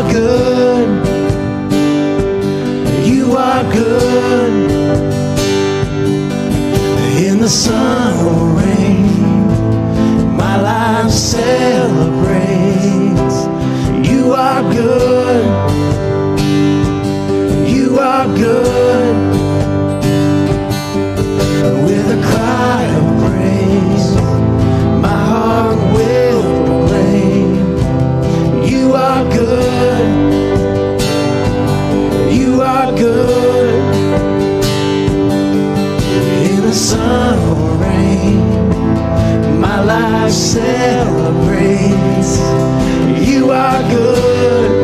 are good. You are good. In the sun or rain, sun or rain, my life celebrates. You are good.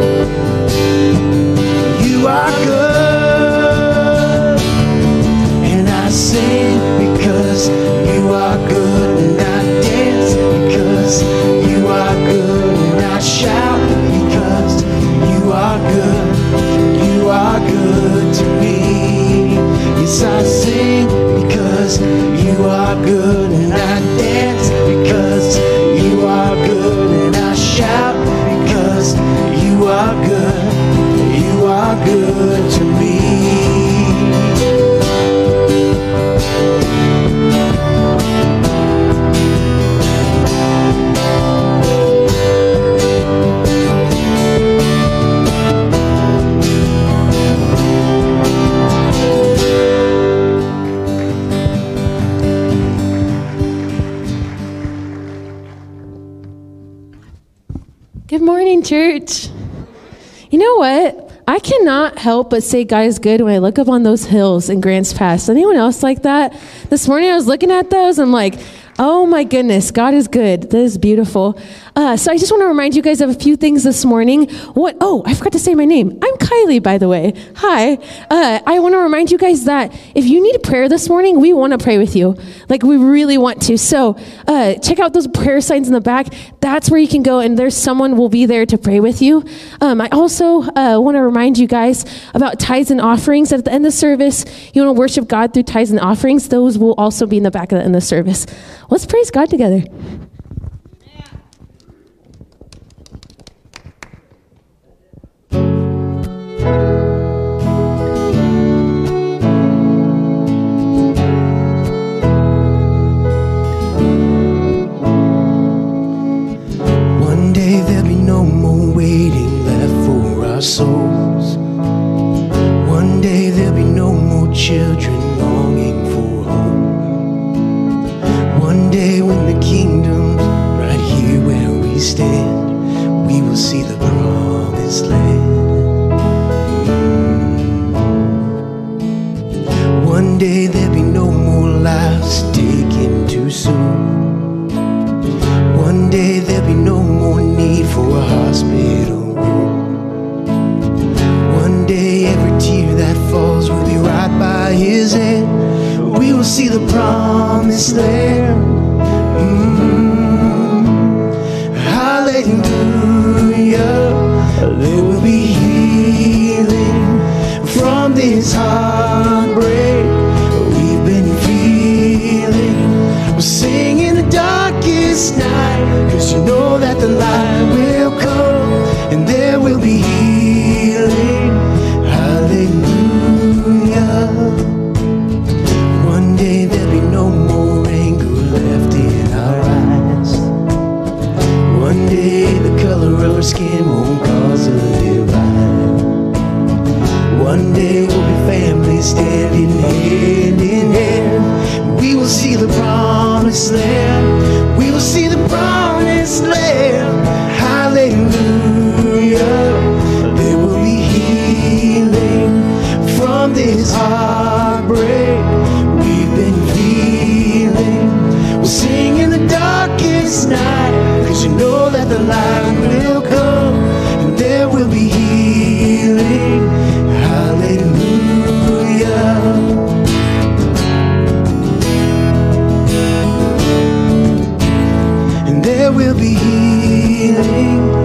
Because help but say God is good when I look up on those hills in Grants Pass. Anyone else like that? This morning I was looking at those. I'm like, oh my goodness, God is good. This is beautiful. Uh, so I just want to remind you guys of a few things this morning. What? Oh, I forgot to say my name. I'm Kylie, by the way. Hi. Uh, I want to remind you guys that if you need prayer this morning, we want to pray with you. Like we really want to. So uh, check out those prayer signs in the back. That's where you can go, and there's someone will be there to pray with you. Um, I also uh, want to remind you guys about tithes and offerings. At the end of the service, you want to worship God through tithes and offerings. Those will also be in the back of the end of the service. Let's praise God together. For slave. standing hand in hand, we will see the promised land. be healing.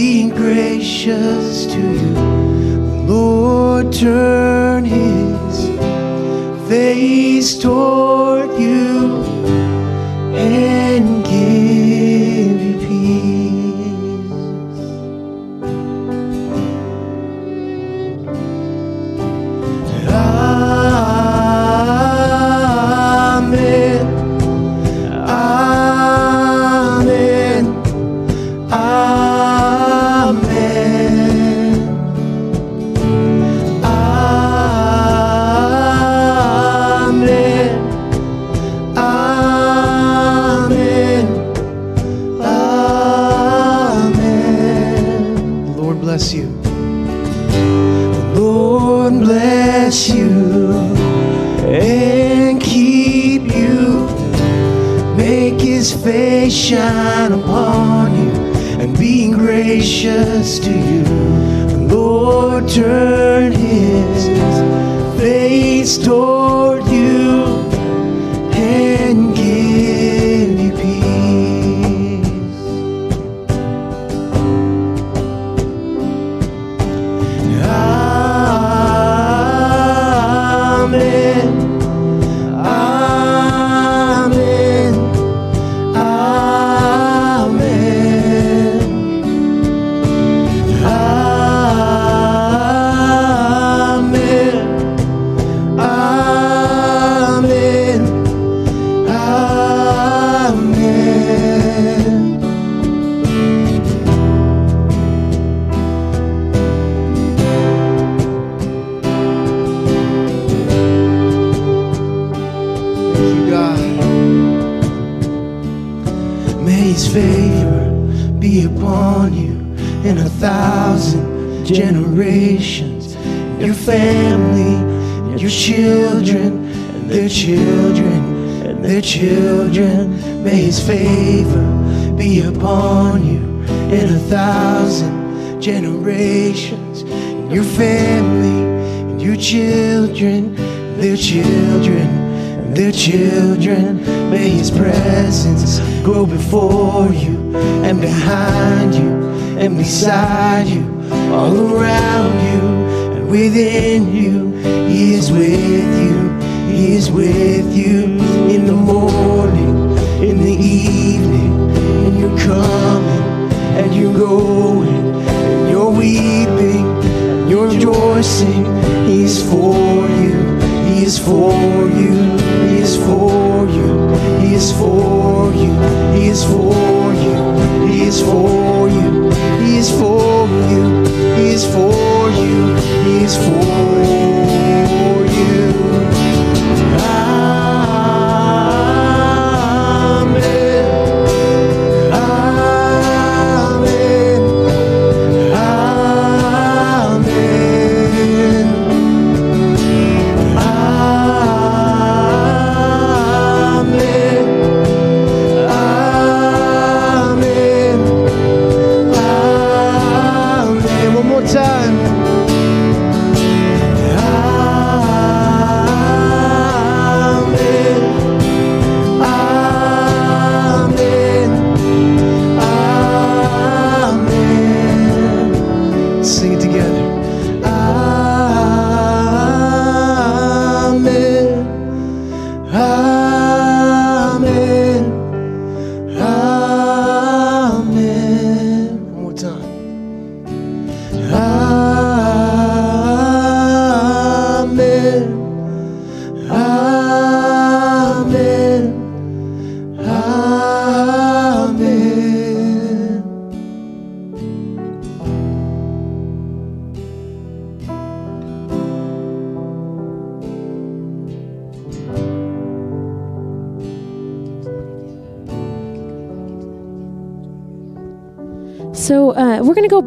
Being gracious to you. The Lord turn his face toward children, their children, their children. May His presence go before you and behind you and beside you, all around you and within you. He is with you. He is with you in the morning, in the evening, and you're coming and you're going and you're weeping and you're rejoicing. Is for you. He is for you. He is for you. He is for you. He is for you. He is for you. He is for you. He is for you. He is for you.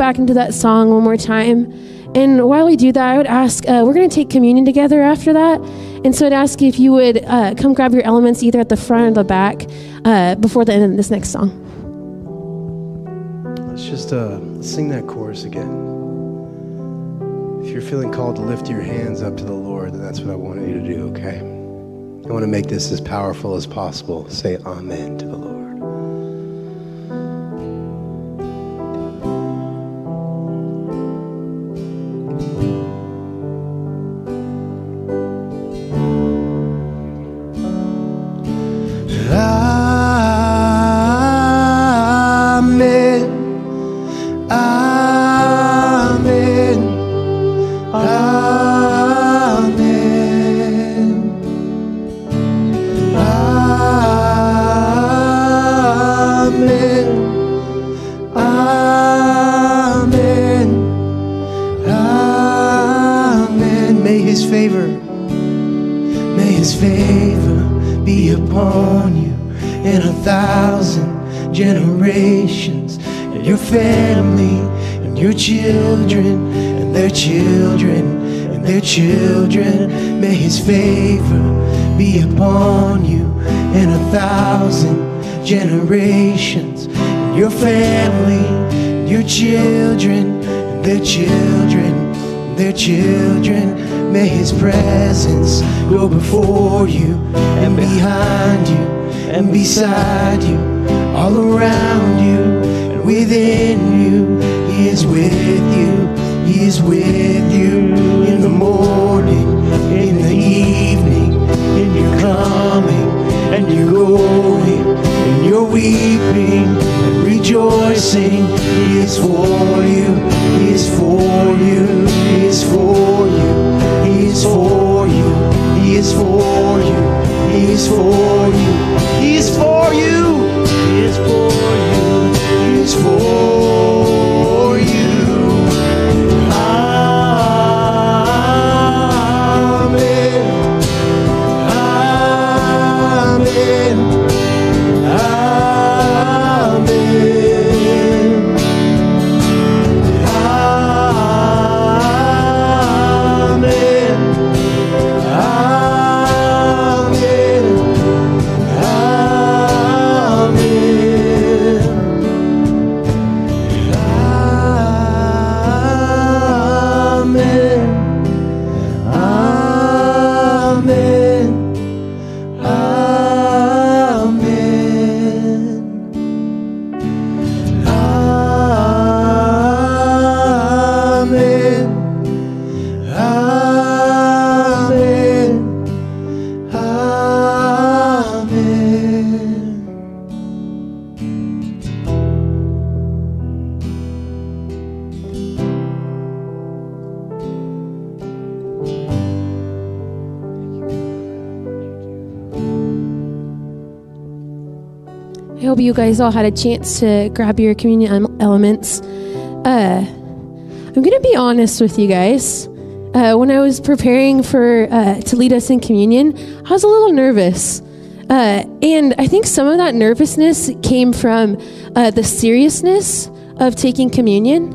Back into that song one more time. And while we do that, I would ask, uh, we're going to take communion together after that. And so I'd ask if you would uh, come grab your elements either at the front or the back uh, before the end of this next song. Let's just uh, sing that chorus again. If you're feeling called to lift your hands up to the Lord, then that's what I want you to do, okay? I want to make this as powerful as possible. Say amen to the Lord. And beside you, all around you and within you. He is with you, he is with you in the morning, in the evening, in your coming and your going, in your weeping and rejoicing. He is for you guys all had a chance to grab your communion elements. Uh, I'm going to be honest with you guys. Uh, when I was preparing for uh, to lead us in communion, I was a little nervous, uh, and I think some of that nervousness came from uh, the seriousness of taking communion.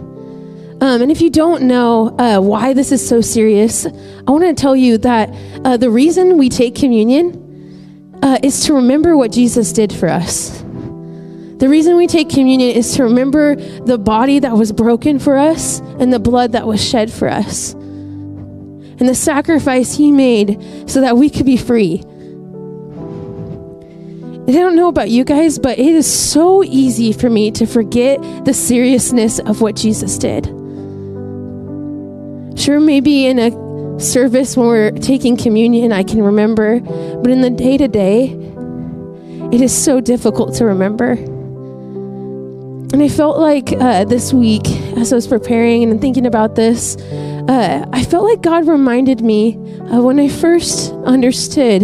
Um, and if you don't know uh, why this is so serious, I want to tell you that uh, the reason we take communion uh, is to remember what Jesus did for us. The reason we take communion is to remember the body that was broken for us and the blood that was shed for us. And the sacrifice he made so that we could be free. I don't know about you guys, but it is so easy for me to forget the seriousness of what Jesus did. Sure, maybe in a service when we're taking communion, I can remember, but in the day to day, it is so difficult to remember. And I felt like uh, this week, as I was preparing and thinking about this, uh, I felt like God reminded me uh, when I first understood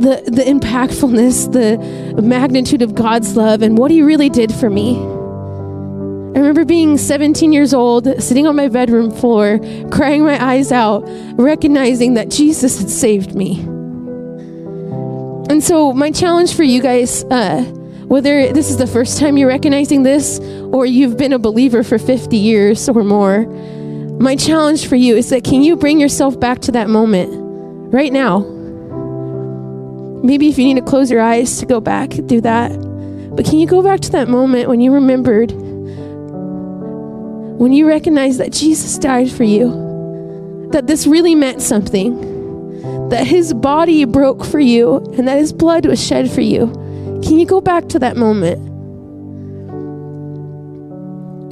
the, the impactfulness, the magnitude of God's love, and what He really did for me. I remember being 17 years old, sitting on my bedroom floor, crying my eyes out, recognizing that Jesus had saved me. And so, my challenge for you guys uh, Whether this is the first time you're recognizing this or you've been a believer for 50 years or more, my challenge for you is that can you bring yourself back to that moment right now? Maybe if you need to close your eyes to go back, do that. But can you go back to that moment when you remembered, when you recognized that Jesus died for you, that this really meant something, that his body broke for you, and that his blood was shed for you? Can you go back to that moment?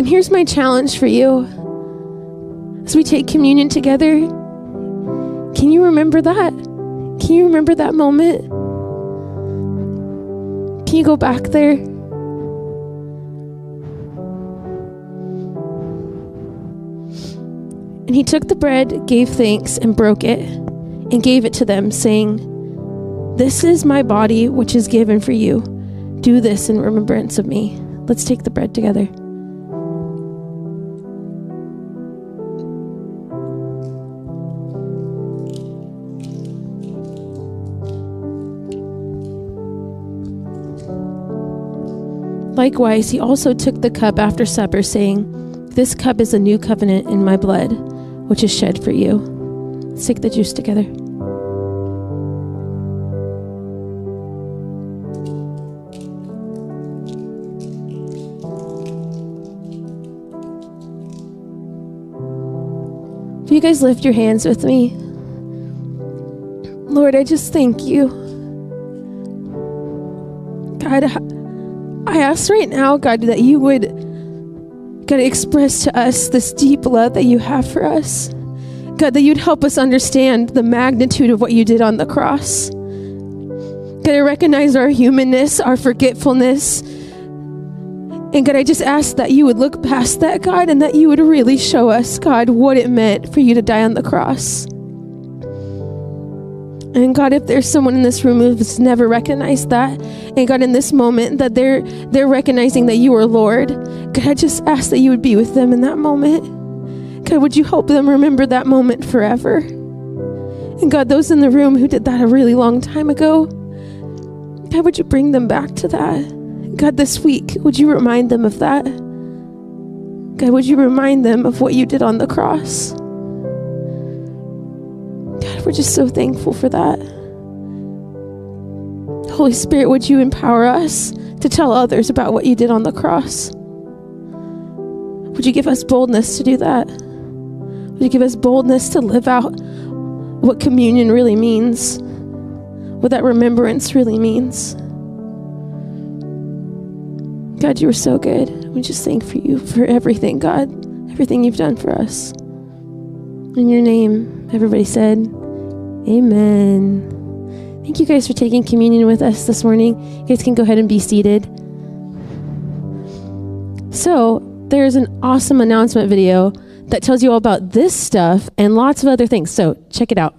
And here's my challenge for you as we take communion together. Can you remember that? Can you remember that moment? Can you go back there? And he took the bread, gave thanks, and broke it, and gave it to them, saying, This is my body, which is given for you. Do this in remembrance of me. Let's take the bread together. Likewise, he also took the cup after supper, saying, This cup is a new covenant in my blood, which is shed for you. Let's take the juice together. You guys lift your hands with me? Lord, I just thank you. God, I ask right now, God, that you would, God, express to us this deep love that you have for us. God, that you'd help us understand the magnitude of what you did on the cross. God, I recognize our humanness, our forgetfulness. And God, I just ask that you would look past that, God, and that you would really show us, God, what it meant for you to die on the cross. And God, if there's someone in this room who's never recognized that, and God, in this moment that they're they're recognizing that you are Lord, God, I just ask that you would be with them in that moment. God, would you help them remember that moment forever? And God, those in the room who did that a really long time ago, God, would you bring them back to that? God, this week, would you remind them of that? God, would you remind them of what you did on the cross? God, we're just so thankful for that. Holy Spirit, would you empower us to tell others about what you did on the cross? Would you give us boldness to do that? Would you give us boldness to live out what communion really means? What that remembrance really means? God, you are so good. We just thank for you for everything, God, everything you've done for us. In your name, everybody said, Amen. Thank you guys for taking communion with us this morning. You guys can go ahead and be seated. So, there's an awesome announcement video that tells you all about this stuff and lots of other things. So, check it out.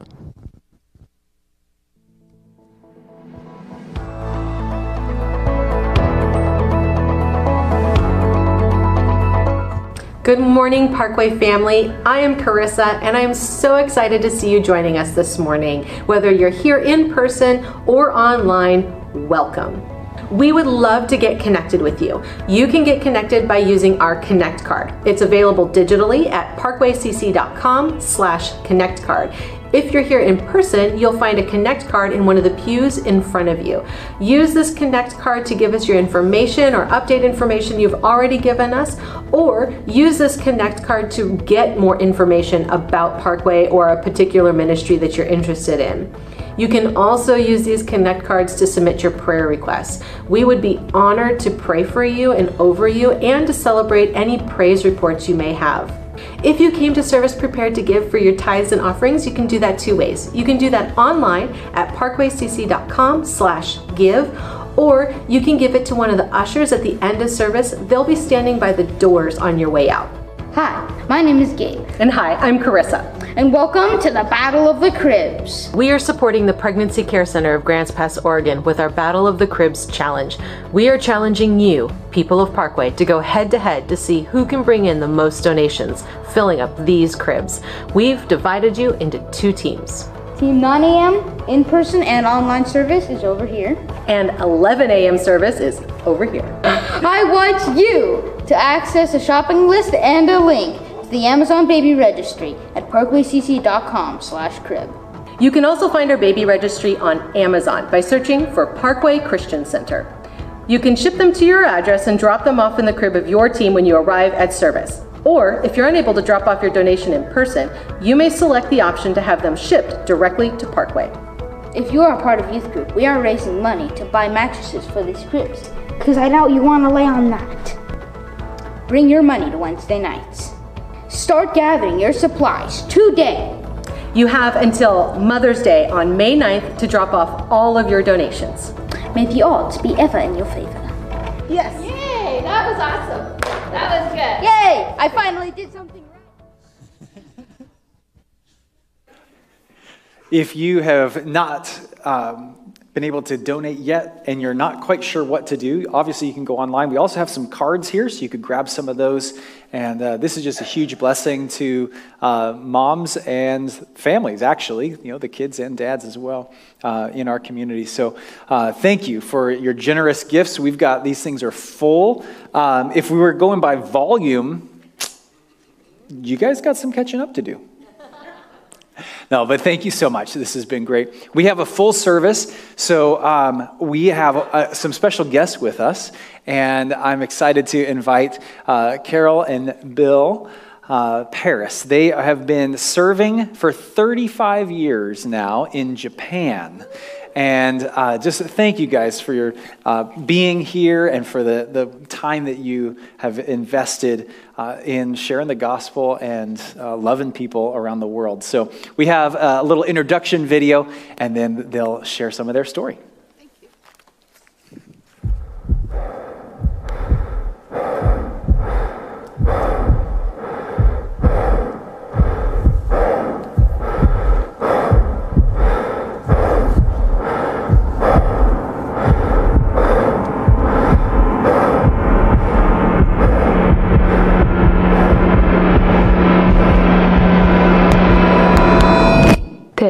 Good morning, Parkway family. I am Carissa, and I am so excited to see you joining us this morning. Whether you're here in person or online, welcome. We would love to get connected with you. You can get connected by using our Connect card. It's available digitally at parkwaycc.com slash connect card. If you're here in person, you'll find a Connect card in one of the pews in front of you. Use this Connect card to give us your information or update information you've already given us, or use this Connect card to get more information about Parkway or a particular ministry that you're interested in. You can also use these Connect cards to submit your prayer requests. We would be honored to pray for you and over you and to celebrate any praise reports you may have. If you came to service prepared to give for your tithes and offerings, you can do that two ways. You can do that online at parkwaycc.com slash give, or you can give it to one of the ushers at the end of service. They'll be standing by the doors on your way out. Hi, my name is Gabe, And hi, I'm Carissa. And welcome to the Battle of the Cribs. We are supporting the Pregnancy Care Center of Grants Pass, Oregon with our Battle of the Cribs challenge. We are challenging you, people of Parkway, to go head to head to see who can bring in the most donations, filling up these cribs. We've divided you into two teams. Team 9 a.m. in person and online service is over here. And 11 a.m. service is over here. I want you to access a shopping list and a link the Amazon Baby Registry at parkwaycc.com slash crib. You can also find our baby registry on Amazon by searching for Parkway Christian Center. You can ship them to your address and drop them off in the crib of your team when you arrive at service. Or, if you're unable to drop off your donation in person, you may select the option to have them shipped directly to Parkway. If you are a part of youth group, we are raising money to buy mattresses for these cribs. Because I know you want to lay on that. Bring your money to Wednesday nights. Start gathering your supplies today. You have until Mother's Day on May 9th to drop off all of your donations. May the odds be ever in your favor. Yes. Yay, that was awesome. That was good. Yay! I finally did something right. If you have not um, been able to donate yet and you're not quite sure what to do, obviously you can go online. We also have some cards here, so you could grab some of those. And uh, this is just a huge blessing to uh, moms and families, actually, you know, the kids and dads as well uh, in our community. So uh, thank you for your generous gifts. We've got these things are full. Um, if we were going by volume, you guys got some catching up to do. No, but thank you so much. This has been great. We have a full service, so um, we have uh, some special guests with us, and I'm excited to invite uh, Carol and Bill. Uh, Paris. They have been serving for 35 years now in Japan. And uh, just thank you guys for your uh, being here and for the, the time that you have invested uh, in sharing the gospel and uh, loving people around the world. So we have a little introduction video, and then they'll share some of their story.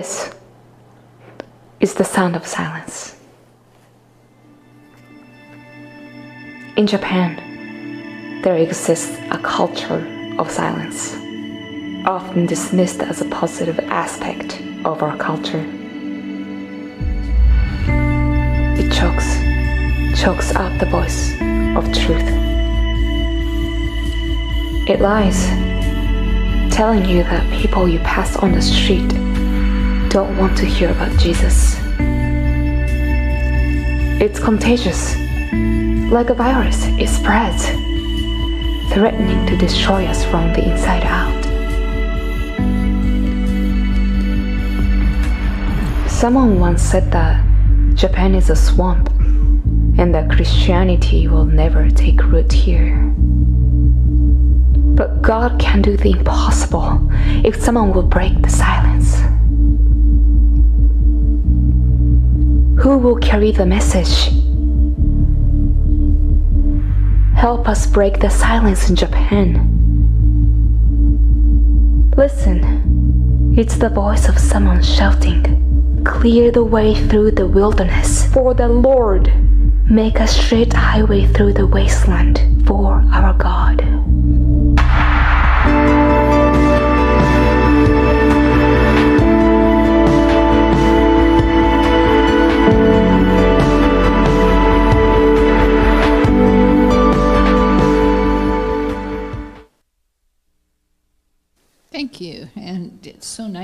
This is the sound of silence. In Japan, there exists a culture of silence, often dismissed as a positive aspect of our culture. It chokes, chokes out the voice of truth. It lies, telling you that people you pass on the street don't want to hear about Jesus. It's contagious. Like a virus, it spreads, threatening to destroy us from the inside out. Someone once said that Japan is a swamp and that Christianity will never take root here. But God can do the impossible if someone will break the silence. Who will carry the message? Help us break the silence in Japan. Listen, it's the voice of someone shouting, Clear the way through the wilderness for the Lord. Make a straight highway through the wasteland for our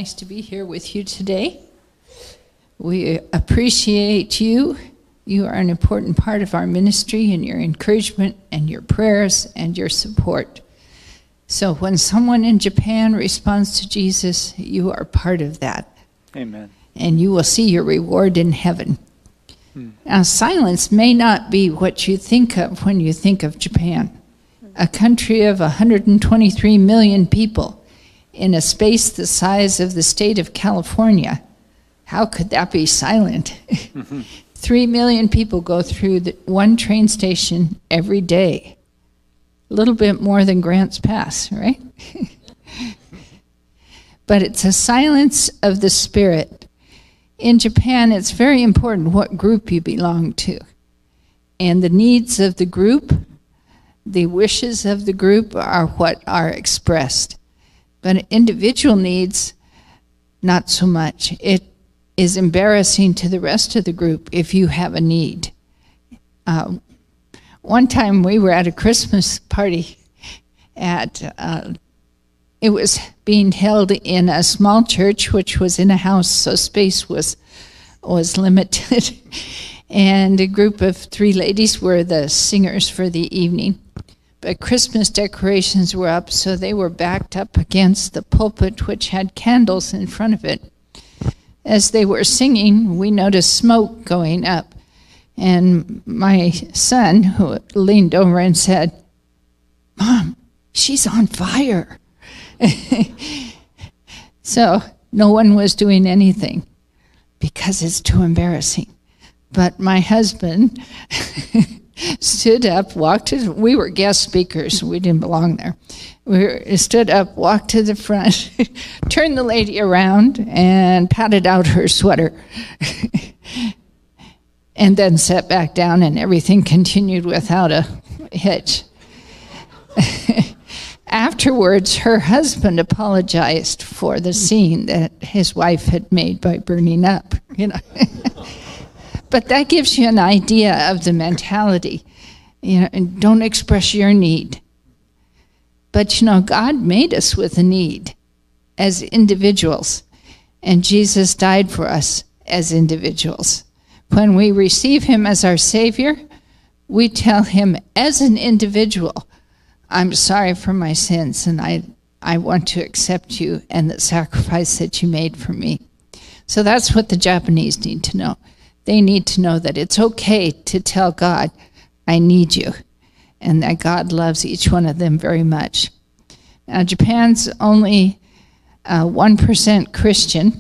nice to be here with you today. We appreciate you. You are an important part of our ministry and your encouragement and your prayers and your support. So when someone in Japan responds to Jesus, you are part of that. Amen. And you will see your reward in heaven. Hmm. Now, silence may not be what you think of when you think of Japan, a country of 123 million people in a space the size of the state of California. How could that be silent? Three million people go through one train station every day. A little bit more than Grants Pass, right? but it's a silence of the spirit in Japan, it's very important what group you belong to. And the needs of the group, the wishes of the group are what are expressed. But individual needs, not so much. It is embarrassing to the rest of the group if you have a need. Uh, one time we were at a Christmas party at, uh, it was being held in a small church, which was in a house, so space was was limited. and a group of three ladies were the singers for the evening. But Christmas decorations were up, so they were backed up against the pulpit, which had candles in front of it. As they were singing, we noticed smoke going up. And my son, who leaned over and said, Mom, she's on fire. so no one was doing anything because it's too embarrassing. But my husband stood up, walked to, we were guest speakers, we didn't belong there. We stood up, walked to the front, turned the lady around, and patted out her sweater. and then sat back down, and everything continued without a hitch. Afterwards, her husband apologized for the scene that his wife had made by burning up, you know. But that gives you an idea of the mentality. You know, and don't express your need. But you know, God made us with a need as individuals, and Jesus died for us as individuals. When we receive Him as our Savior, we tell Him as an individual, I'm sorry for my sins, and I, I want to accept you and the sacrifice that you made for me. So that's what the Japanese need to know. They need to know that it's okay to tell God, I need you, and that God loves each one of them very much. Now, Japan's only uh, 1% Christian,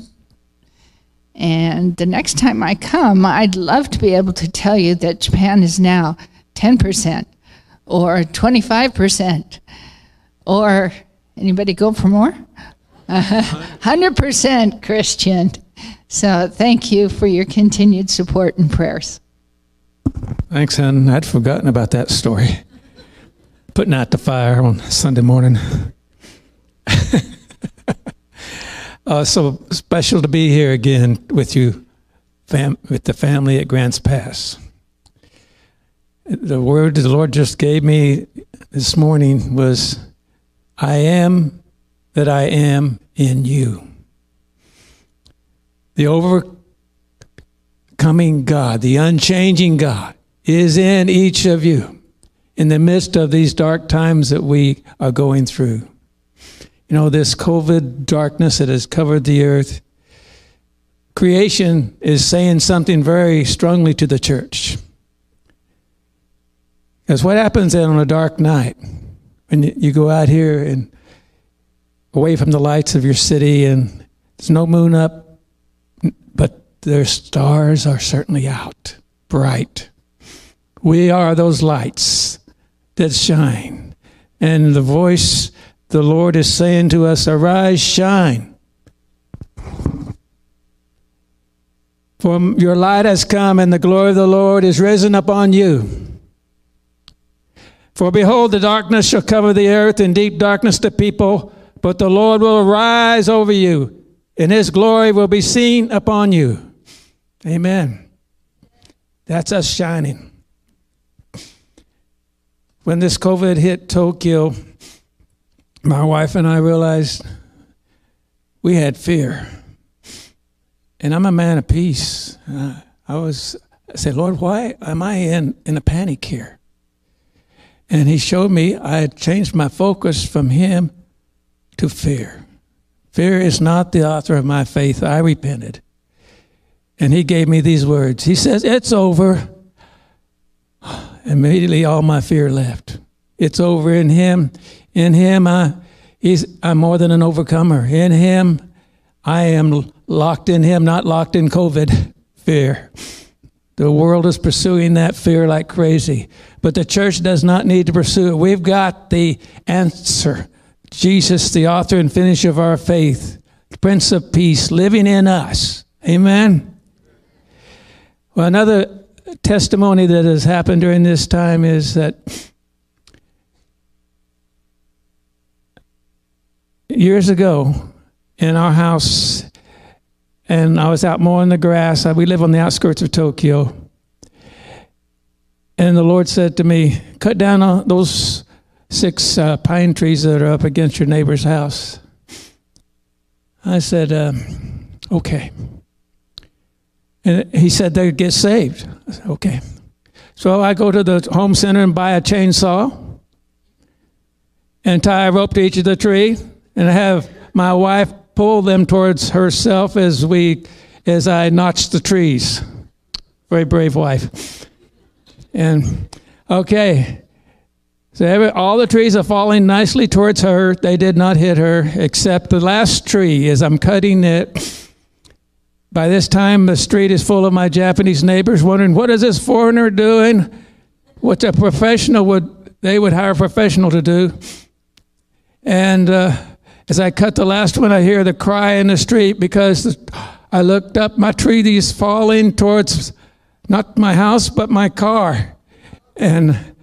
and the next time I come, I'd love to be able to tell you that Japan is now 10% or 25% or anybody go for more? 100% Christian. So thank you for your continued support and prayers. Thanks, Hen. I'd forgotten about that story. Putting out the fire on Sunday morning. Uh, so special to be here again with you, fam- with the family at Grants Pass. The word the Lord just gave me this morning was, I am that I am in you. The overcoming God, the unchanging God, is in each of you in the midst of these dark times that we are going through you know, this COVID darkness that has covered the earth, creation is saying something very strongly to the church. Because what happens then on a dark night when you go out here and away from the lights of your city and there's no moon up, their stars are certainly out, bright. We are those lights that shine. And the voice the Lord is saying to us, Arise, shine. For your light has come, and the glory of the Lord is risen upon you. For behold, the darkness shall cover the earth, and deep darkness the people, but the Lord will arise over you, and his glory will be seen upon you. Amen. That's us shining. When this COVID hit Tokyo, my wife and I realized we had fear. And I'm a man of peace. Uh, I was, I said, Lord, why am I in, in a panic here? And he showed me I had changed my focus from him to fear. Fear is not the author of my faith. I repented. And he gave me these words. He says, It's over. Immediately, all my fear left. It's over in him. In him, I, he's, I'm more than an overcomer. In him, I am locked in him, not locked in COVID fear. The world is pursuing that fear like crazy, but the church does not need to pursue it. We've got the answer. Jesus, the author and finisher of our faith, Prince of Peace, living in us. Amen. Well, another testimony that has happened during this time is that years ago in our house, and I was out mowing the grass. We live on the outskirts of Tokyo. And the Lord said to me, Cut down those six uh, pine trees that are up against your neighbor's house. I said, uh, Okay. And he said they'd get saved. Said, Okay. So I go to the home center and buy a chainsaw and tie a rope to each of the tree and have my wife pull them towards herself as we as I notch the trees. Very brave wife. And okay. So every, all the trees are falling nicely towards her. They did not hit her, except the last tree as I'm cutting it. By this time, the street is full of my Japanese neighbors wondering, what is this foreigner doing? What a professional would, they would hire a professional to do. And uh, as I cut the last one, I hear the cry in the street because I looked up, my tree is falling towards not my house, but my car. And,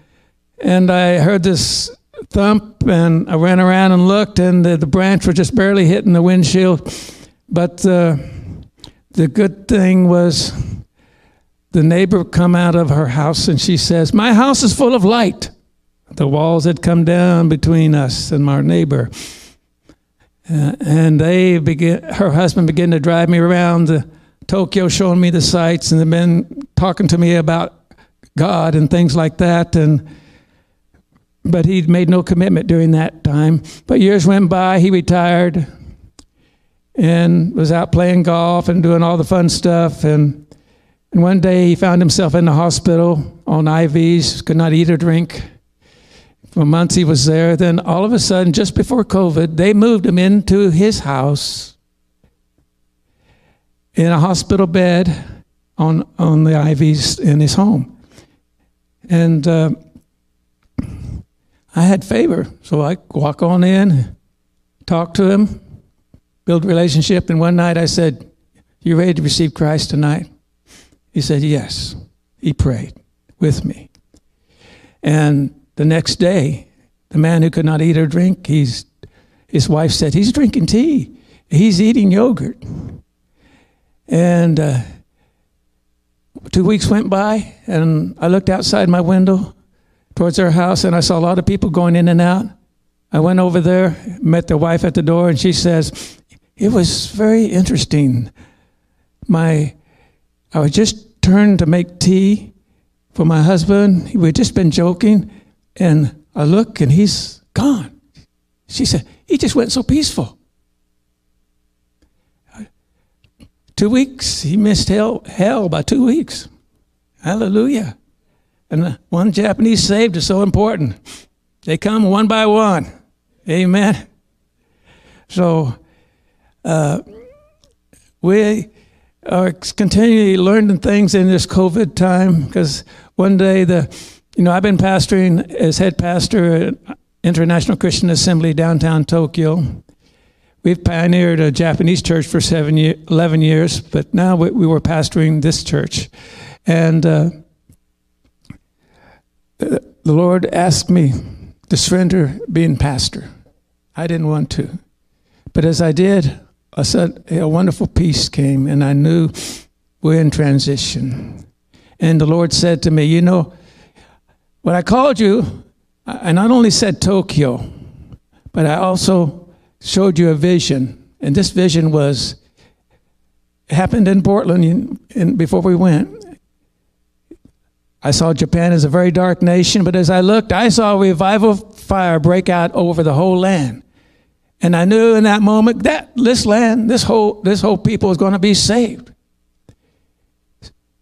and I heard this thump, and I ran around and looked, and the, the branch was just barely hitting the windshield. But uh, the good thing was the neighbor come out of her house, and she says, My house is full of light. The walls had come down between us and our neighbor. Uh, and they begin, her husband began to drive me around the, Tokyo, showing me the sights, and the men talking to me about God and things like that. And but he'd made no commitment during that time. But years went by. He retired and was out playing golf and doing all the fun stuff. And and one day he found himself in the hospital on IVs, could not eat or drink. For months he was there. Then all of a sudden, just before COVID, they moved him into his house in a hospital bed on, on the IVs in his home. And uh, I had favor, so I walk on in, talk to him, build relationship. And one night I said, "You ready to receive Christ tonight?" He said, "Yes." He prayed with me, and the next day, the man who could not eat or drink, he's, his wife said, he's drinking tea. He's eating yogurt. And uh, two weeks went by, and I looked outside my window towards our house, and I saw a lot of people going in and out. I went over there, met the wife at the door, and she says, It was very interesting. My, I was just turned to make tea for my husband. We'd just been joking, and I look and he's gone. She said, He just went so peaceful. Two weeks, he missed hell, hell by two weeks. Hallelujah. And one Japanese saved is so important. They come one by one. Amen. So uh, we are continually learning things in this COVID time because one day the you know, I've been pastoring as head pastor at International Christian Assembly downtown Tokyo. We've pioneered a Japanese church for seven year, 11 years, but now we, we were pastoring this church. And uh, the Lord asked me to surrender being pastor. I didn't want to. But as I did, I said, a wonderful peace came, and I knew we're in transition. And the Lord said to me, You know, when I called you, I not only said Tokyo, but I also showed you a vision. And this vision was happened in Portland in, in, before we went. I saw Japan as a very dark nation, but as I looked, I saw a revival fire break out over the whole land. And I knew in that moment that this land, this whole, this whole people is going to be saved.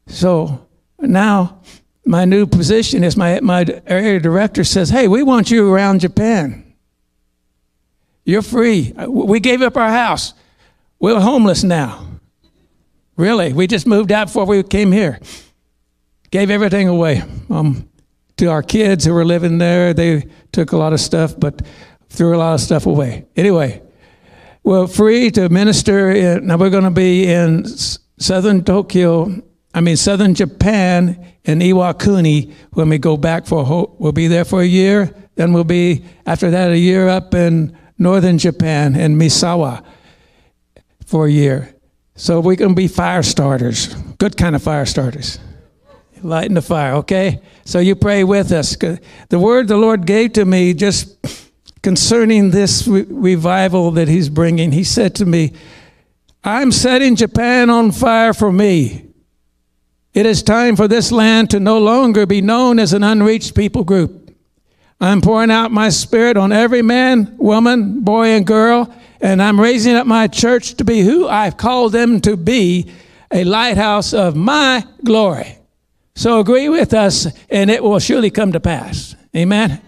So now my new position is my, my area director says, Hey, we want you around Japan. You're free. We gave up our house. We're homeless now. Really, we just moved out before we came here. Gave everything away um, to our kids who were living there. They took a lot of stuff, but threw a lot of stuff away. Anyway, we're free to minister. In, now we're going to be in southern Tokyo I mean, southern Japan in Iwakuni when we go back for a whole, we'll be there for a year. Then we'll be, after that, a year up in northern Japan in Misawa for a year. So we're going to be fire starters, good kind of fire starters. Lighting the fire, okay? So you pray with us. The word the Lord gave to me just concerning this re- revival that He's bringing, He said to me, I'm setting Japan on fire for me. It is time for this land to no longer be known as an unreached people group. I'm pouring out my spirit on every man, woman, boy, and girl, and I'm raising up my church to be who I've called them to be a lighthouse of my glory. So agree with us, and it will surely come to pass. Amen.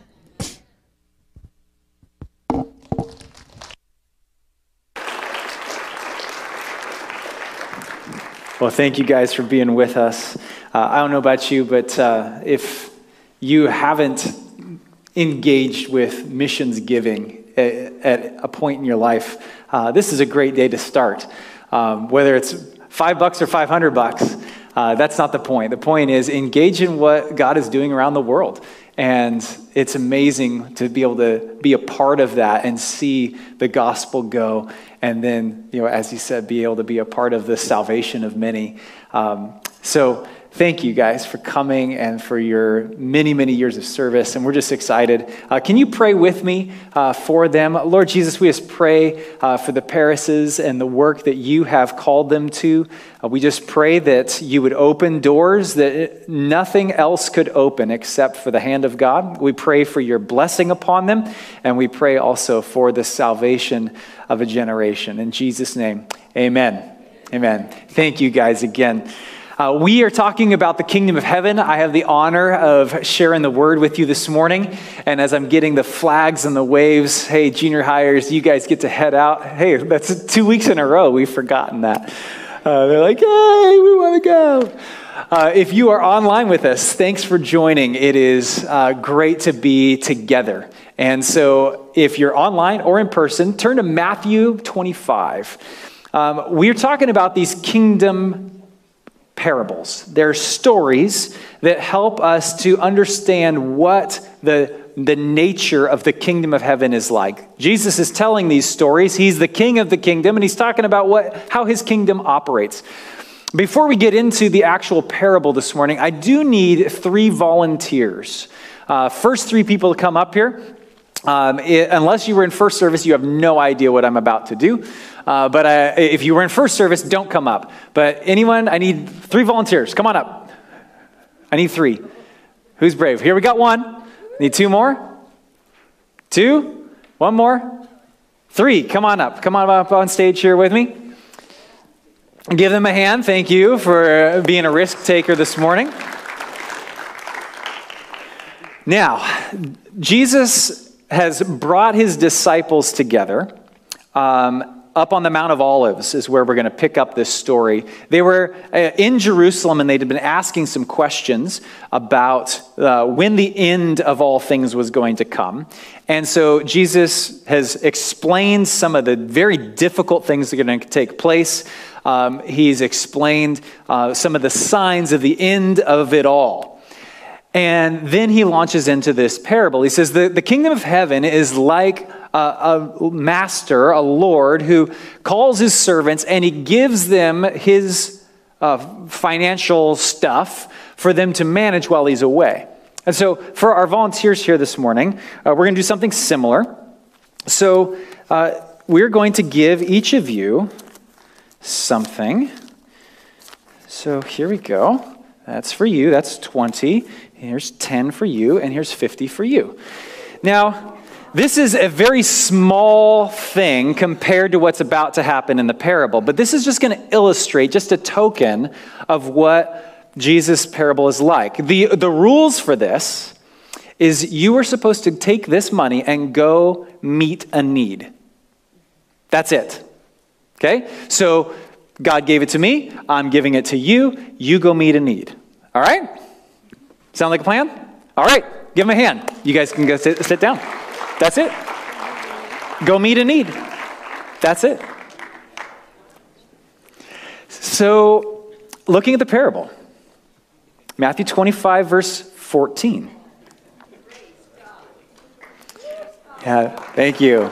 Well, thank you guys for being with us. Uh, I don't know about you, but uh, if you haven't engaged with missions giving at, at a point in your life, uh, this is a great day to start. Um, whether it's five bucks or 500 bucks, uh, that's not the point. The point is engage in what God is doing around the world. And it's amazing to be able to be a part of that and see the gospel go. And then, you know, as he said, be able to be a part of the salvation of many. Um, so thank you guys for coming and for your many, many years of service. And we're just excited. Uh, can you pray with me uh, for them? Lord Jesus, we just pray uh, for the Parises and the work that you have called them to. Uh, we just pray that you would open doors that nothing else could open except for the hand of God. We pray for your blessing upon them. And we pray also for the salvation of a generation. In Jesus' name, amen. Amen. Thank you guys again. Uh, we are talking about the kingdom of heaven. I have the honor of sharing the word with you this morning. And as I'm getting the flags and the waves, hey, junior hires, you guys get to head out. Hey, that's two weeks in a row. We've forgotten that. Uh, they're like, hey, we want to go. Uh, if you are online with us, thanks for joining. It is uh, great to be together. And so, if you're online or in person, turn to Matthew 25. Um, we're talking about these kingdom parables. They're stories that help us to understand what the, the nature of the kingdom of heaven is like. Jesus is telling these stories. He's the king of the kingdom, and he's talking about what, how his kingdom operates. Before we get into the actual parable this morning, I do need three volunteers. Uh, first three people to come up here. Um, it, unless you were in first service, you have no idea what I'm about to do. Uh, but uh, if you were in first service, don't come up. But anyone, I need three volunteers. Come on up. I need three. Who's brave? Here we got one. Need two more? Two? One more? Three. Come on up. Come on up on stage here with me. Give them a hand. Thank you for being a risk taker this morning. Now, Jesus has brought his disciples together. Um, up on the Mount of Olives is where we're going to pick up this story. They were uh, in Jerusalem and they'd been asking some questions about uh, when the end of all things was going to come. And so Jesus has explained some of the very difficult things that are going to take place. Um, he's explained uh, some of the signs of the end of it all. And then he launches into this parable. He says, The, the kingdom of heaven is like a, a master, a Lord, who calls his servants and he gives them his uh, financial stuff for them to manage while he's away. And so, for our volunteers here this morning, uh, we're going to do something similar. So, uh, we're going to give each of you something. So, here we go. That's for you. That's 20. Here's 10 for you, and here's 50 for you. Now, this is a very small thing compared to what's about to happen in the parable, but this is just going to illustrate just a token of what Jesus' parable is like. The, the rules for this is you are supposed to take this money and go meet a need. That's it. Okay? So God gave it to me, I'm giving it to you, you go meet a need. All right? Sound like a plan? All right, give him a hand. You guys can go sit, sit down. That's it. Go meet a need. That's it. So, looking at the parable, Matthew 25, verse 14. Yeah, thank you.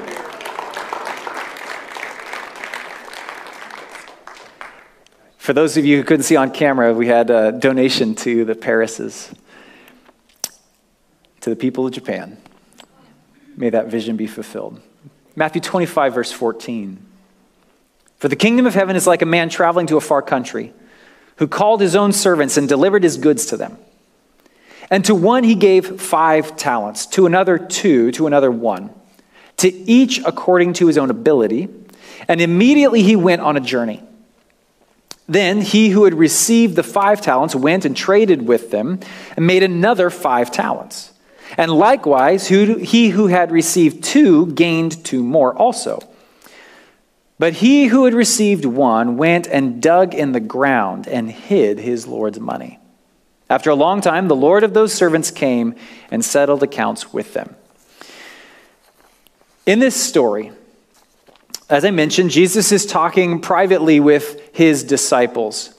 For those of you who couldn't see on camera, we had a donation to the Parises, to the people of Japan. May that vision be fulfilled. Matthew 25, verse 14. For the kingdom of heaven is like a man traveling to a far country who called his own servants and delivered his goods to them. And to one he gave five talents, to another two, to another one, to each according to his own ability. And immediately he went on a journey. Then he who had received the five talents went and traded with them and made another five talents. And likewise, he who had received two gained two more also. But he who had received one went and dug in the ground and hid his Lord's money. After a long time, the Lord of those servants came and settled accounts with them. In this story, as I mentioned, Jesus is talking privately with his disciples.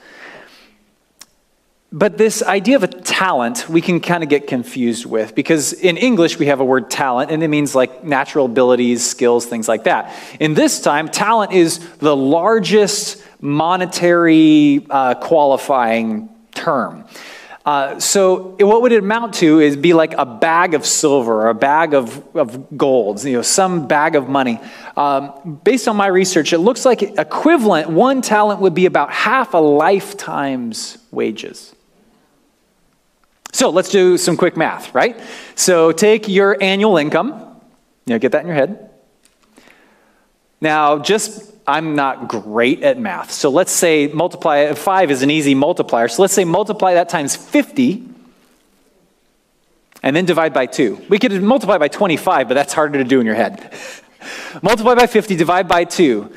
But this idea of a talent, we can kind of get confused with because in English we have a word talent and it means like natural abilities, skills, things like that. In this time, talent is the largest monetary uh, qualifying term. Uh, so what would it amount to is be like a bag of silver or a bag of, of gold, you know, some bag of money. Um, based on my research, it looks like equivalent, one talent would be about half a lifetime's wages. So let's do some quick math, right? So take your annual income, you know, get that in your head. Now, just I'm not great at math. So let's say multiply, five is an easy multiplier. So let's say multiply that times 50 and then divide by two. We could multiply by 25, but that's harder to do in your head. multiply by 50, divide by two.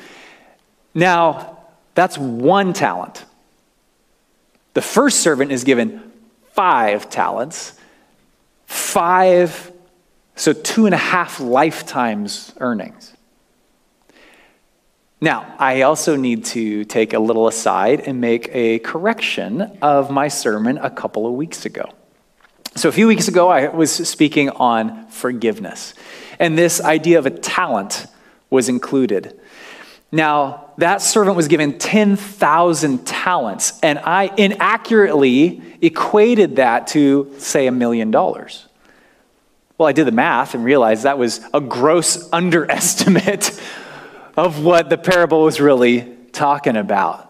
Now, that's one talent. The first servant is given five talents, five, so two and a half lifetimes earnings. Now, I also need to take a little aside and make a correction of my sermon a couple of weeks ago. So, a few weeks ago, I was speaking on forgiveness, and this idea of a talent was included. Now, that servant was given 10,000 talents, and I inaccurately equated that to, say, a million dollars. Well, I did the math and realized that was a gross underestimate of what the parable was really talking about.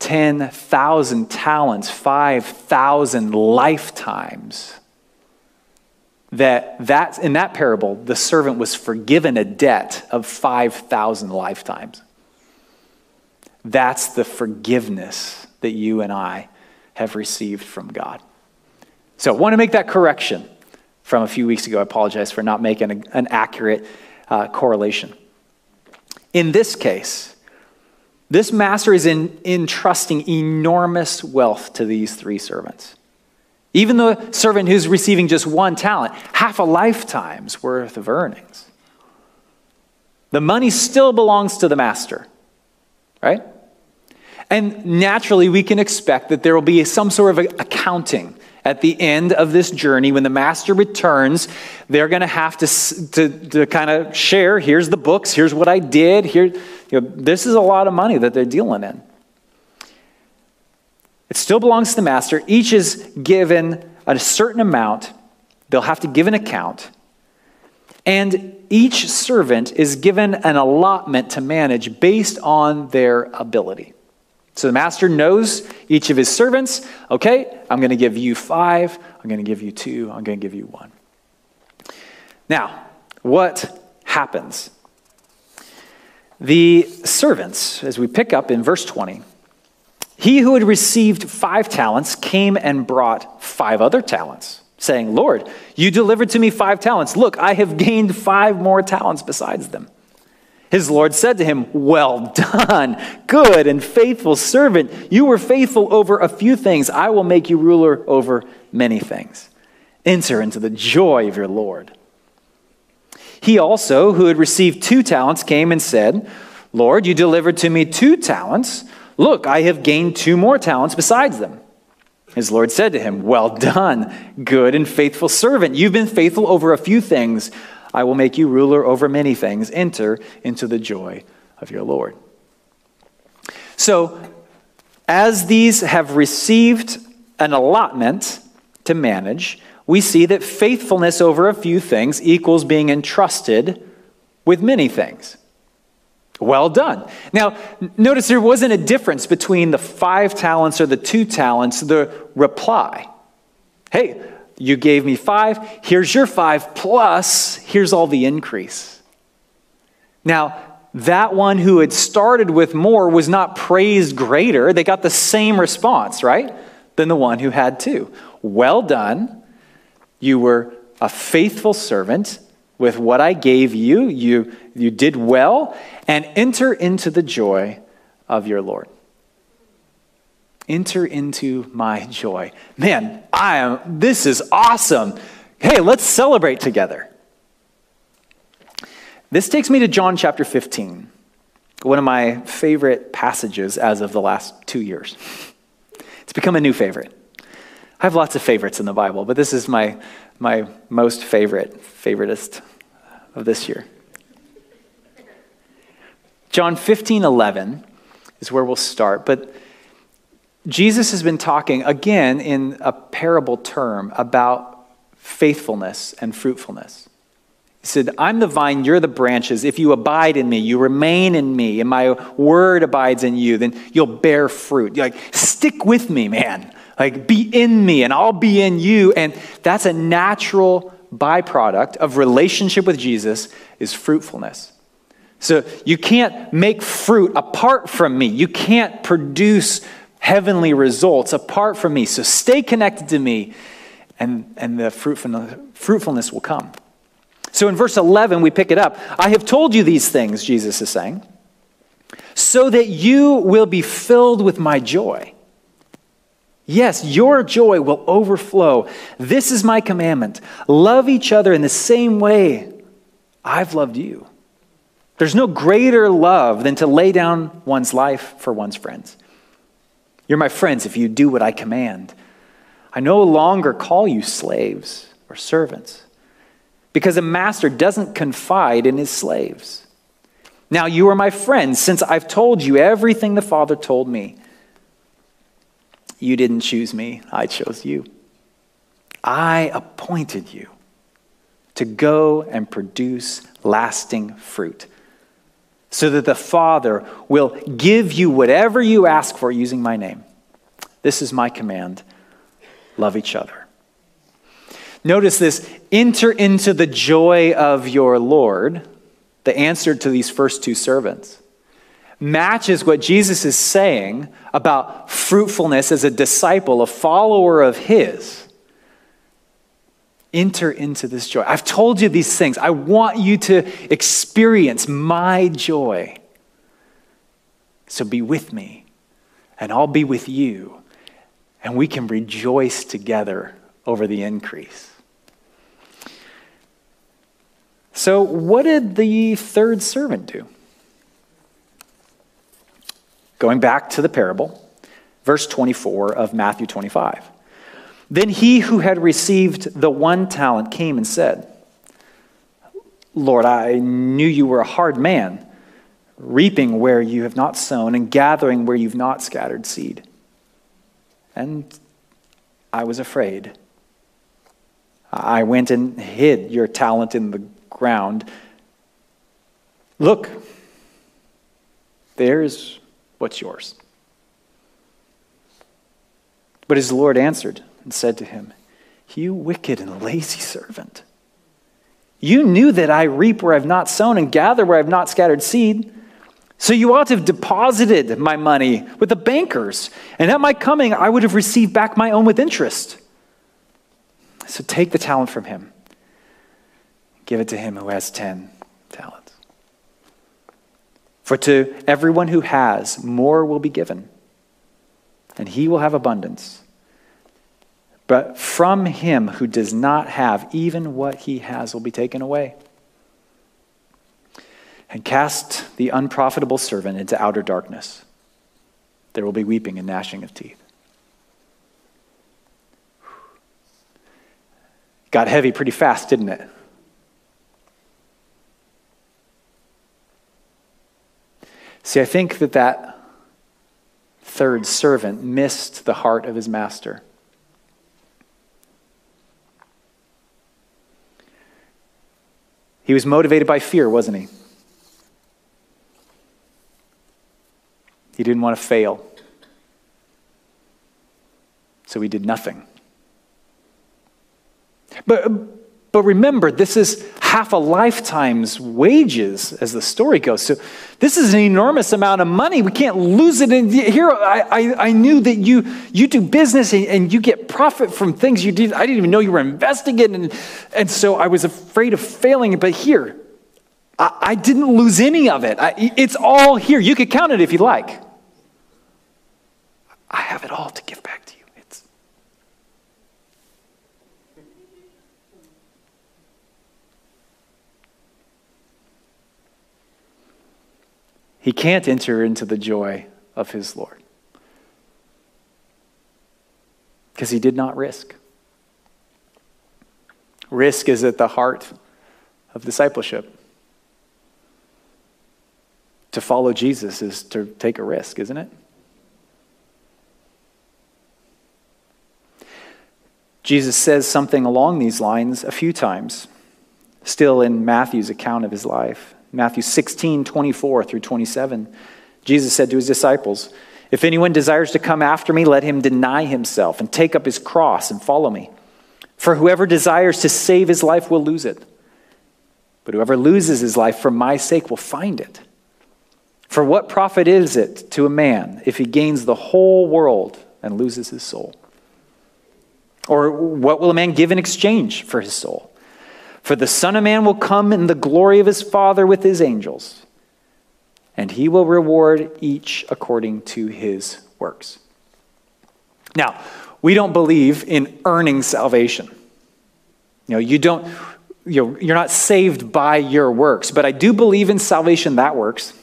10,000 talents, 5,000 lifetimes. That, that in that parable, the servant was forgiven a debt of 5,000 lifetimes. That's the forgiveness that you and I have received from God. So I want to make that correction from a few weeks ago. I apologize for not making a, an accurate uh, correlation. In this case, this master is in, entrusting enormous wealth to these three servants. Even the servant who's receiving just one talent, half a lifetime's worth of earnings. The money still belongs to the master, right? And naturally, we can expect that there will be some sort of accounting at the end of this journey, when the master returns, they're going to have to, to, to kind of share here's the books, here's what I did, here, you know, this is a lot of money that they're dealing in. It still belongs to the master. Each is given a certain amount, they'll have to give an account. And each servant is given an allotment to manage based on their ability. So the master knows each of his servants. Okay, I'm going to give you five. I'm going to give you two. I'm going to give you one. Now, what happens? The servants, as we pick up in verse 20, he who had received five talents came and brought five other talents, saying, Lord, you delivered to me five talents. Look, I have gained five more talents besides them. His Lord said to him, Well done, good and faithful servant. You were faithful over a few things. I will make you ruler over many things. Enter into the joy of your Lord. He also, who had received two talents, came and said, Lord, you delivered to me two talents. Look, I have gained two more talents besides them. His Lord said to him, Well done, good and faithful servant. You've been faithful over a few things. I will make you ruler over many things. Enter into the joy of your Lord. So, as these have received an allotment to manage, we see that faithfulness over a few things equals being entrusted with many things. Well done. Now, notice there wasn't a difference between the five talents or the two talents, the reply. Hey, you gave me five, here's your five, plus here's all the increase. Now, that one who had started with more was not praised greater. They got the same response, right? Than the one who had two. Well done. You were a faithful servant with what I gave you. You, you did well, and enter into the joy of your Lord. Enter into my joy. Man, I am, this is awesome. Hey, let's celebrate together. This takes me to John chapter 15, one of my favorite passages as of the last two years. It's become a new favorite. I have lots of favorites in the Bible, but this is my, my most favorite, favoritist of this year. John 15, 11 is where we'll start, but Jesus has been talking again in a parable term about faithfulness and fruitfulness. He said, I'm the vine, you're the branches. If you abide in me, you remain in me, and my word abides in you, then you'll bear fruit. You're like, stick with me, man. Like, be in me, and I'll be in you. And that's a natural byproduct of relationship with Jesus is fruitfulness. So you can't make fruit apart from me. You can't produce heavenly results apart from me. So stay connected to me, and, and the fruitfulness, fruitfulness will come. So in verse 11, we pick it up. I have told you these things, Jesus is saying, so that you will be filled with my joy. Yes, your joy will overflow. This is my commandment love each other in the same way I've loved you. There's no greater love than to lay down one's life for one's friends. You're my friends if you do what I command. I no longer call you slaves or servants because a master doesn't confide in his slaves. Now you are my friends since I've told you everything the Father told me. You didn't choose me, I chose you. I appointed you to go and produce lasting fruit so that the Father will give you whatever you ask for using my name. This is my command love each other. Notice this enter into the joy of your Lord, the answer to these first two servants matches what Jesus is saying about fruitfulness as a disciple, a follower of His. Enter into this joy. I've told you these things. I want you to experience my joy. So be with me, and I'll be with you, and we can rejoice together over the increase. So, what did the third servant do? Going back to the parable, verse 24 of Matthew 25. Then he who had received the one talent came and said, Lord, I knew you were a hard man, reaping where you have not sown and gathering where you've not scattered seed. And I was afraid. I went and hid your talent in the ground. Look, there's What's yours? But his Lord answered and said to him, You wicked and lazy servant. You knew that I reap where I've not sown and gather where I've not scattered seed. So you ought to have deposited my money with the bankers, and at my coming I would have received back my own with interest. So take the talent from him, give it to him who has ten talents. For to everyone who has, more will be given, and he will have abundance. But from him who does not have, even what he has will be taken away. And cast the unprofitable servant into outer darkness. there will be weeping and gnashing of teeth. Got heavy pretty fast, didn't it? See, I think that that third servant missed the heart of his master. He was motivated by fear, wasn't he? He didn't want to fail. So he did nothing. But but remember, this is half a lifetime's wages as the story goes. So this is an enormous amount of money. We can't lose it. And here, I, I, I, knew that you, you do business and, and, you get profit from things you did. I didn't even know you were investing in. And, and so I was afraid of failing. But here, I, I didn't lose any of it. I, it's all here. You could count it if you like. I have it all to give back to you. He can't enter into the joy of his Lord because he did not risk. Risk is at the heart of discipleship. To follow Jesus is to take a risk, isn't it? Jesus says something along these lines a few times, still in Matthew's account of his life. Matthew 16, 24 through 27. Jesus said to his disciples, If anyone desires to come after me, let him deny himself and take up his cross and follow me. For whoever desires to save his life will lose it. But whoever loses his life for my sake will find it. For what profit is it to a man if he gains the whole world and loses his soul? Or what will a man give in exchange for his soul? For the Son of Man will come in the glory of his Father with his angels, and he will reward each according to his works. Now, we don't believe in earning salvation. You know, you don't, you're not saved by your works, but I do believe in salvation that works.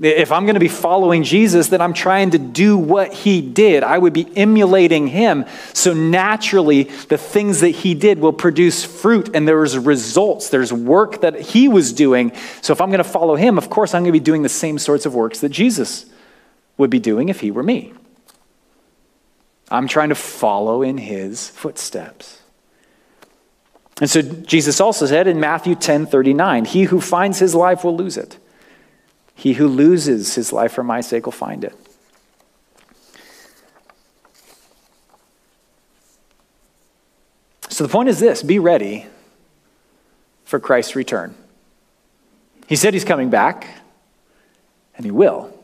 If I'm going to be following Jesus, then I'm trying to do what he did. I would be emulating him. So naturally, the things that he did will produce fruit and there's results. There's work that he was doing. So if I'm going to follow him, of course, I'm going to be doing the same sorts of works that Jesus would be doing if he were me. I'm trying to follow in his footsteps. And so Jesus also said in Matthew 10 39, He who finds his life will lose it. He who loses his life for my sake will find it. So the point is this be ready for Christ's return. He said he's coming back, and he will.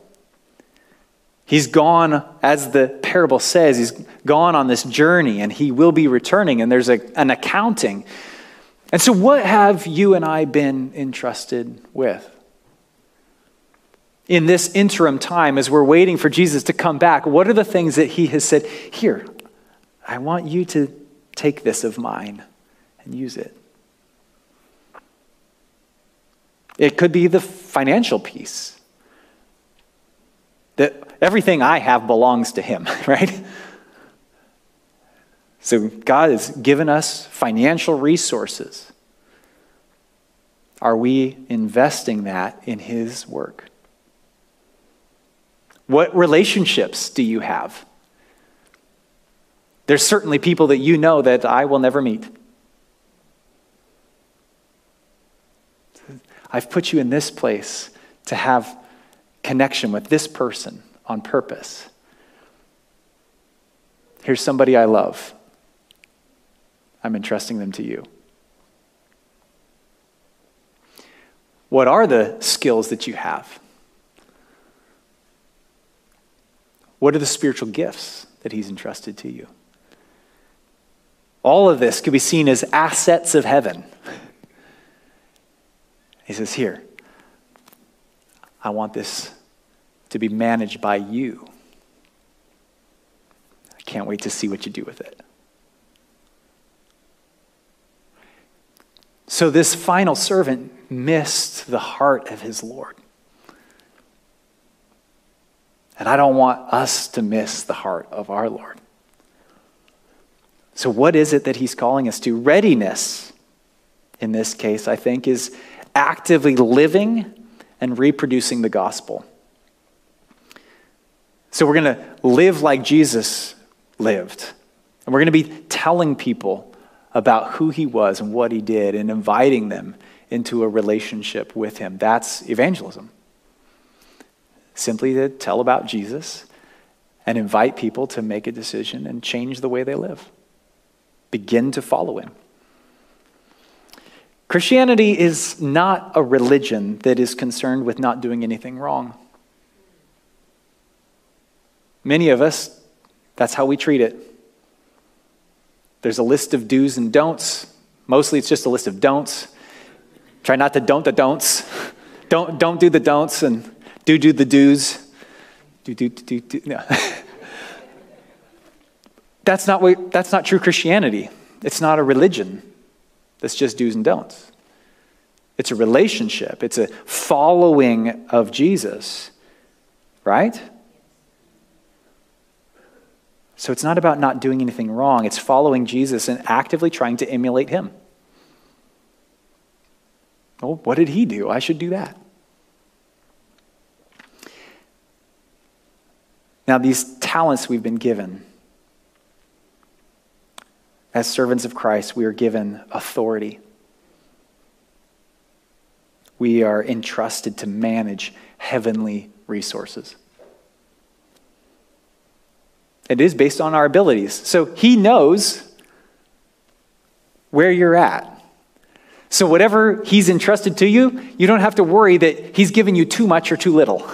He's gone, as the parable says, he's gone on this journey and he will be returning, and there's a, an accounting. And so, what have you and I been entrusted with? In this interim time as we're waiting for Jesus to come back, what are the things that he has said? Here, I want you to take this of mine and use it. It could be the financial piece. That everything I have belongs to him, right? So God has given us financial resources. Are we investing that in his work? What relationships do you have? There's certainly people that you know that I will never meet. I've put you in this place to have connection with this person on purpose. Here's somebody I love. I'm entrusting them to you. What are the skills that you have? What are the spiritual gifts that He's entrusted to you? All of this could be seen as assets of heaven. He says, Here, I want this to be managed by you. I can't wait to see what you do with it. So, this final servant missed the heart of his Lord. And I don't want us to miss the heart of our Lord. So, what is it that he's calling us to? Readiness, in this case, I think, is actively living and reproducing the gospel. So, we're going to live like Jesus lived. And we're going to be telling people about who he was and what he did and inviting them into a relationship with him. That's evangelism. Simply to tell about Jesus and invite people to make a decision and change the way they live. Begin to follow him. Christianity is not a religion that is concerned with not doing anything wrong. Many of us, that's how we treat it. There's a list of do's and don'ts. Mostly it's just a list of don'ts. Try not to don't the don'ts. Don't, don't do the don'ts and do do the do's. Do, do, do, do. No. that's, not what, that's not true Christianity. It's not a religion that's just do's and don'ts. It's a relationship, it's a following of Jesus, right? So it's not about not doing anything wrong, it's following Jesus and actively trying to emulate him. Oh, what did he do? I should do that. Now, these talents we've been given, as servants of Christ, we are given authority. We are entrusted to manage heavenly resources. It is based on our abilities. So he knows where you're at. So, whatever he's entrusted to you, you don't have to worry that he's given you too much or too little.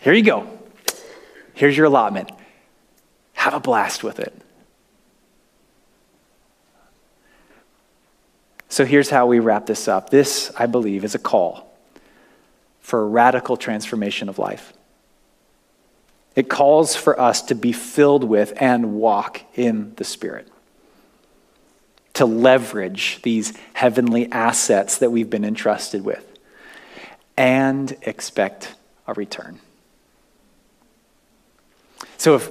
Here you go. Here's your allotment. Have a blast with it. So, here's how we wrap this up. This, I believe, is a call for a radical transformation of life. It calls for us to be filled with and walk in the Spirit, to leverage these heavenly assets that we've been entrusted with, and expect a return. So, if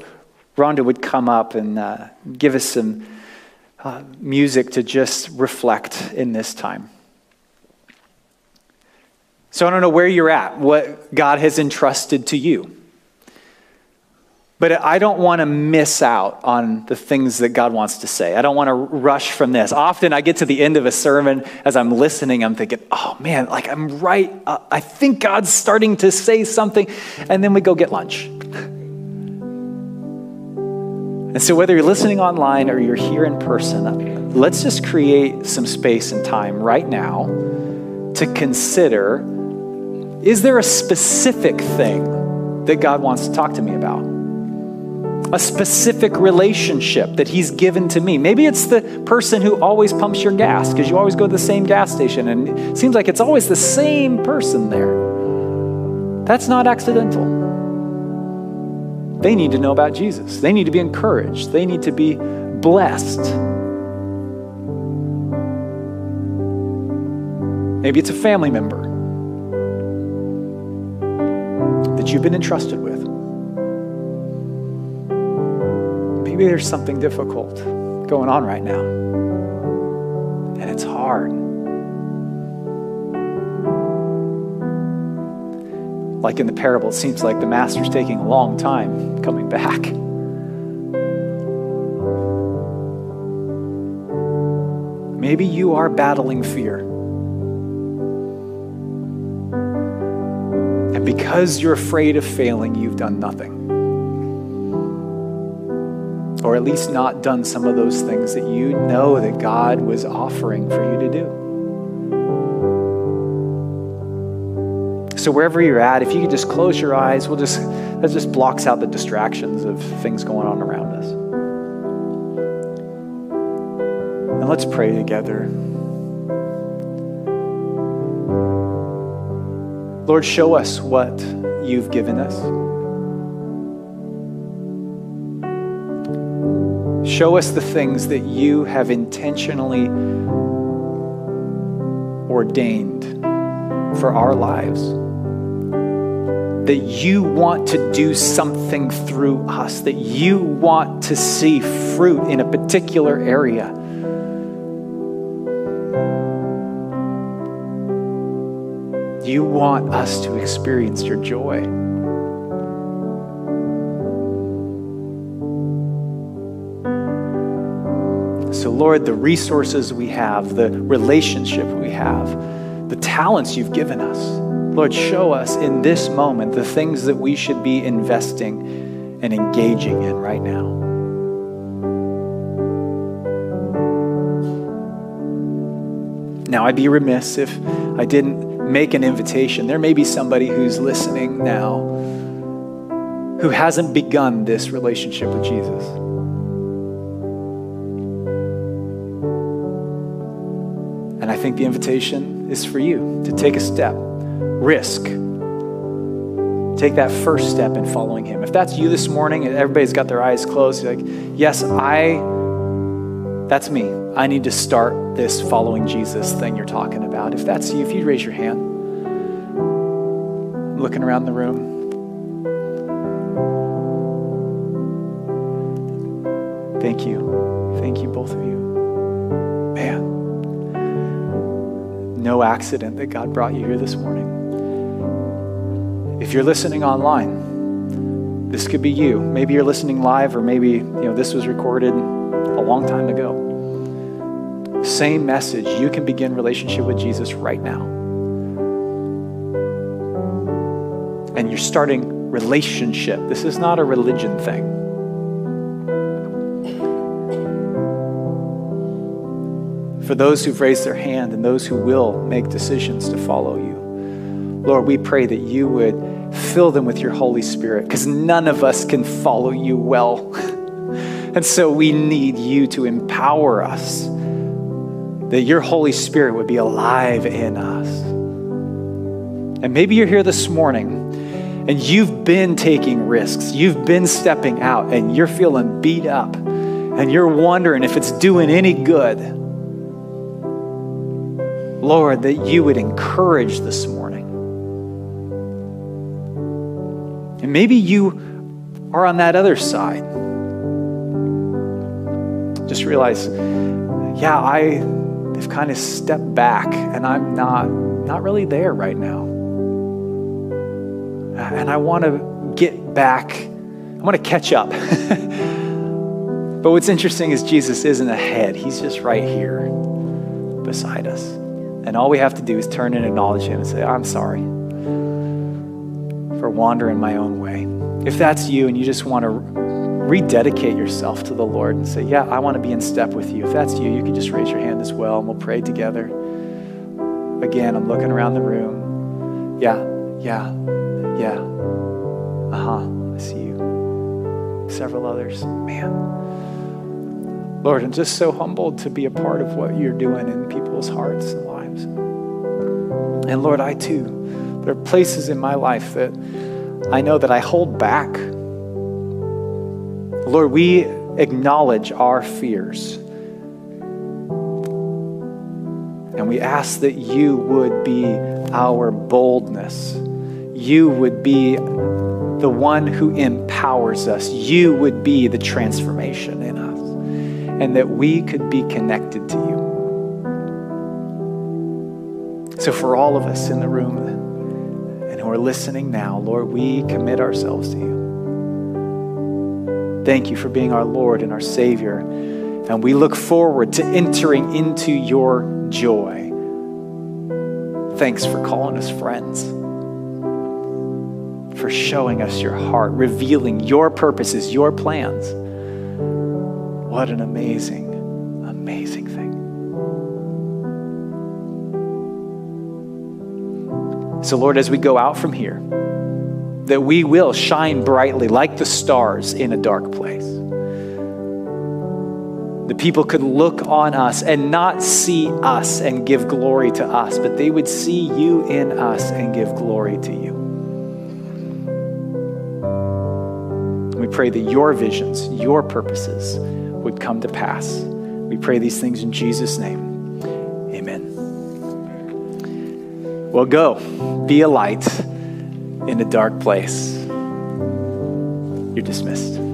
Rhonda would come up and uh, give us some uh, music to just reflect in this time. So, I don't know where you're at, what God has entrusted to you. But I don't want to miss out on the things that God wants to say. I don't want to rush from this. Often I get to the end of a sermon as I'm listening, I'm thinking, oh man, like I'm right. Uh, I think God's starting to say something. And then we go get lunch. And so, whether you're listening online or you're here in person, let's just create some space and time right now to consider is there a specific thing that God wants to talk to me about? a specific relationship that He's given to me. Maybe it's the person who always pumps your gas because you always go to the same gas station and it seems like it's always the same person there. That's not accidental. They need to know about Jesus, they need to be encouraged, they need to be blessed. Maybe it's a family member that you've been entrusted with. Maybe there's something difficult going on right now, and it's hard. Like in the parable, it seems like the master's taking a long time coming back. Maybe you are battling fear. And because you're afraid of failing, you've done nothing or at least not done some of those things that you know that God was offering for you to do. So wherever you're at, if you could just close your eyes, we'll just that just blocks out the distractions of things going on around us. And let's pray together. Lord, show us what you've given us. Show us the things that you have intentionally ordained for our lives. That you want to do something through us, that you want to see fruit in a particular area. You want us to experience your joy. So, Lord, the resources we have, the relationship we have, the talents you've given us, Lord, show us in this moment the things that we should be investing and engaging in right now. Now, I'd be remiss if I didn't make an invitation. There may be somebody who's listening now who hasn't begun this relationship with Jesus. And I think the invitation is for you to take a step, risk. Take that first step in following him. If that's you this morning and everybody's got their eyes closed, like, yes, I, that's me. I need to start this following Jesus thing you're talking about. If that's you, if you'd raise your hand, looking around the room. Thank you. Thank you, both of you. Man, no accident that God brought you here this morning. If you're listening online, this could be you. Maybe you're listening live, or maybe you know this was recorded a long time ago. Same message. You can begin relationship with Jesus right now. And you're starting relationship. This is not a religion thing. For those who've raised their hand and those who will make decisions to follow you, Lord, we pray that you would fill them with your Holy Spirit because none of us can follow you well. and so we need you to empower us, that your Holy Spirit would be alive in us. And maybe you're here this morning and you've been taking risks, you've been stepping out, and you're feeling beat up, and you're wondering if it's doing any good. Lord, that you would encourage this morning. And maybe you are on that other side. Just realize, yeah, I have kind of stepped back and I'm not not really there right now. And I want to get back. I want to catch up. but what's interesting is Jesus isn't ahead. He's just right here beside us. And all we have to do is turn and acknowledge Him and say, I'm sorry for wandering my own way. If that's you and you just want to rededicate yourself to the Lord and say, Yeah, I want to be in step with you. If that's you, you can just raise your hand as well and we'll pray together. Again, I'm looking around the room. Yeah, yeah, yeah. Uh huh. I see you. Several others. Man. Lord, I'm just so humbled to be a part of what you're doing in people's hearts and lives. And Lord, I too, there are places in my life that I know that I hold back. Lord, we acknowledge our fears. And we ask that you would be our boldness. You would be the one who empowers us. You would be the transformation in us and that we could be connected to you. So, for all of us in the room who are listening now, Lord, we commit ourselves to you. Thank you for being our Lord and our Savior. And we look forward to entering into your joy. Thanks for calling us friends, for showing us your heart, revealing your purposes, your plans. What an amazing, amazing So, Lord, as we go out from here, that we will shine brightly like the stars in a dark place. The people could look on us and not see us and give glory to us, but they would see you in us and give glory to you. We pray that your visions, your purposes would come to pass. We pray these things in Jesus' name. Well, go, be a light, in a dark place, you're dismissed.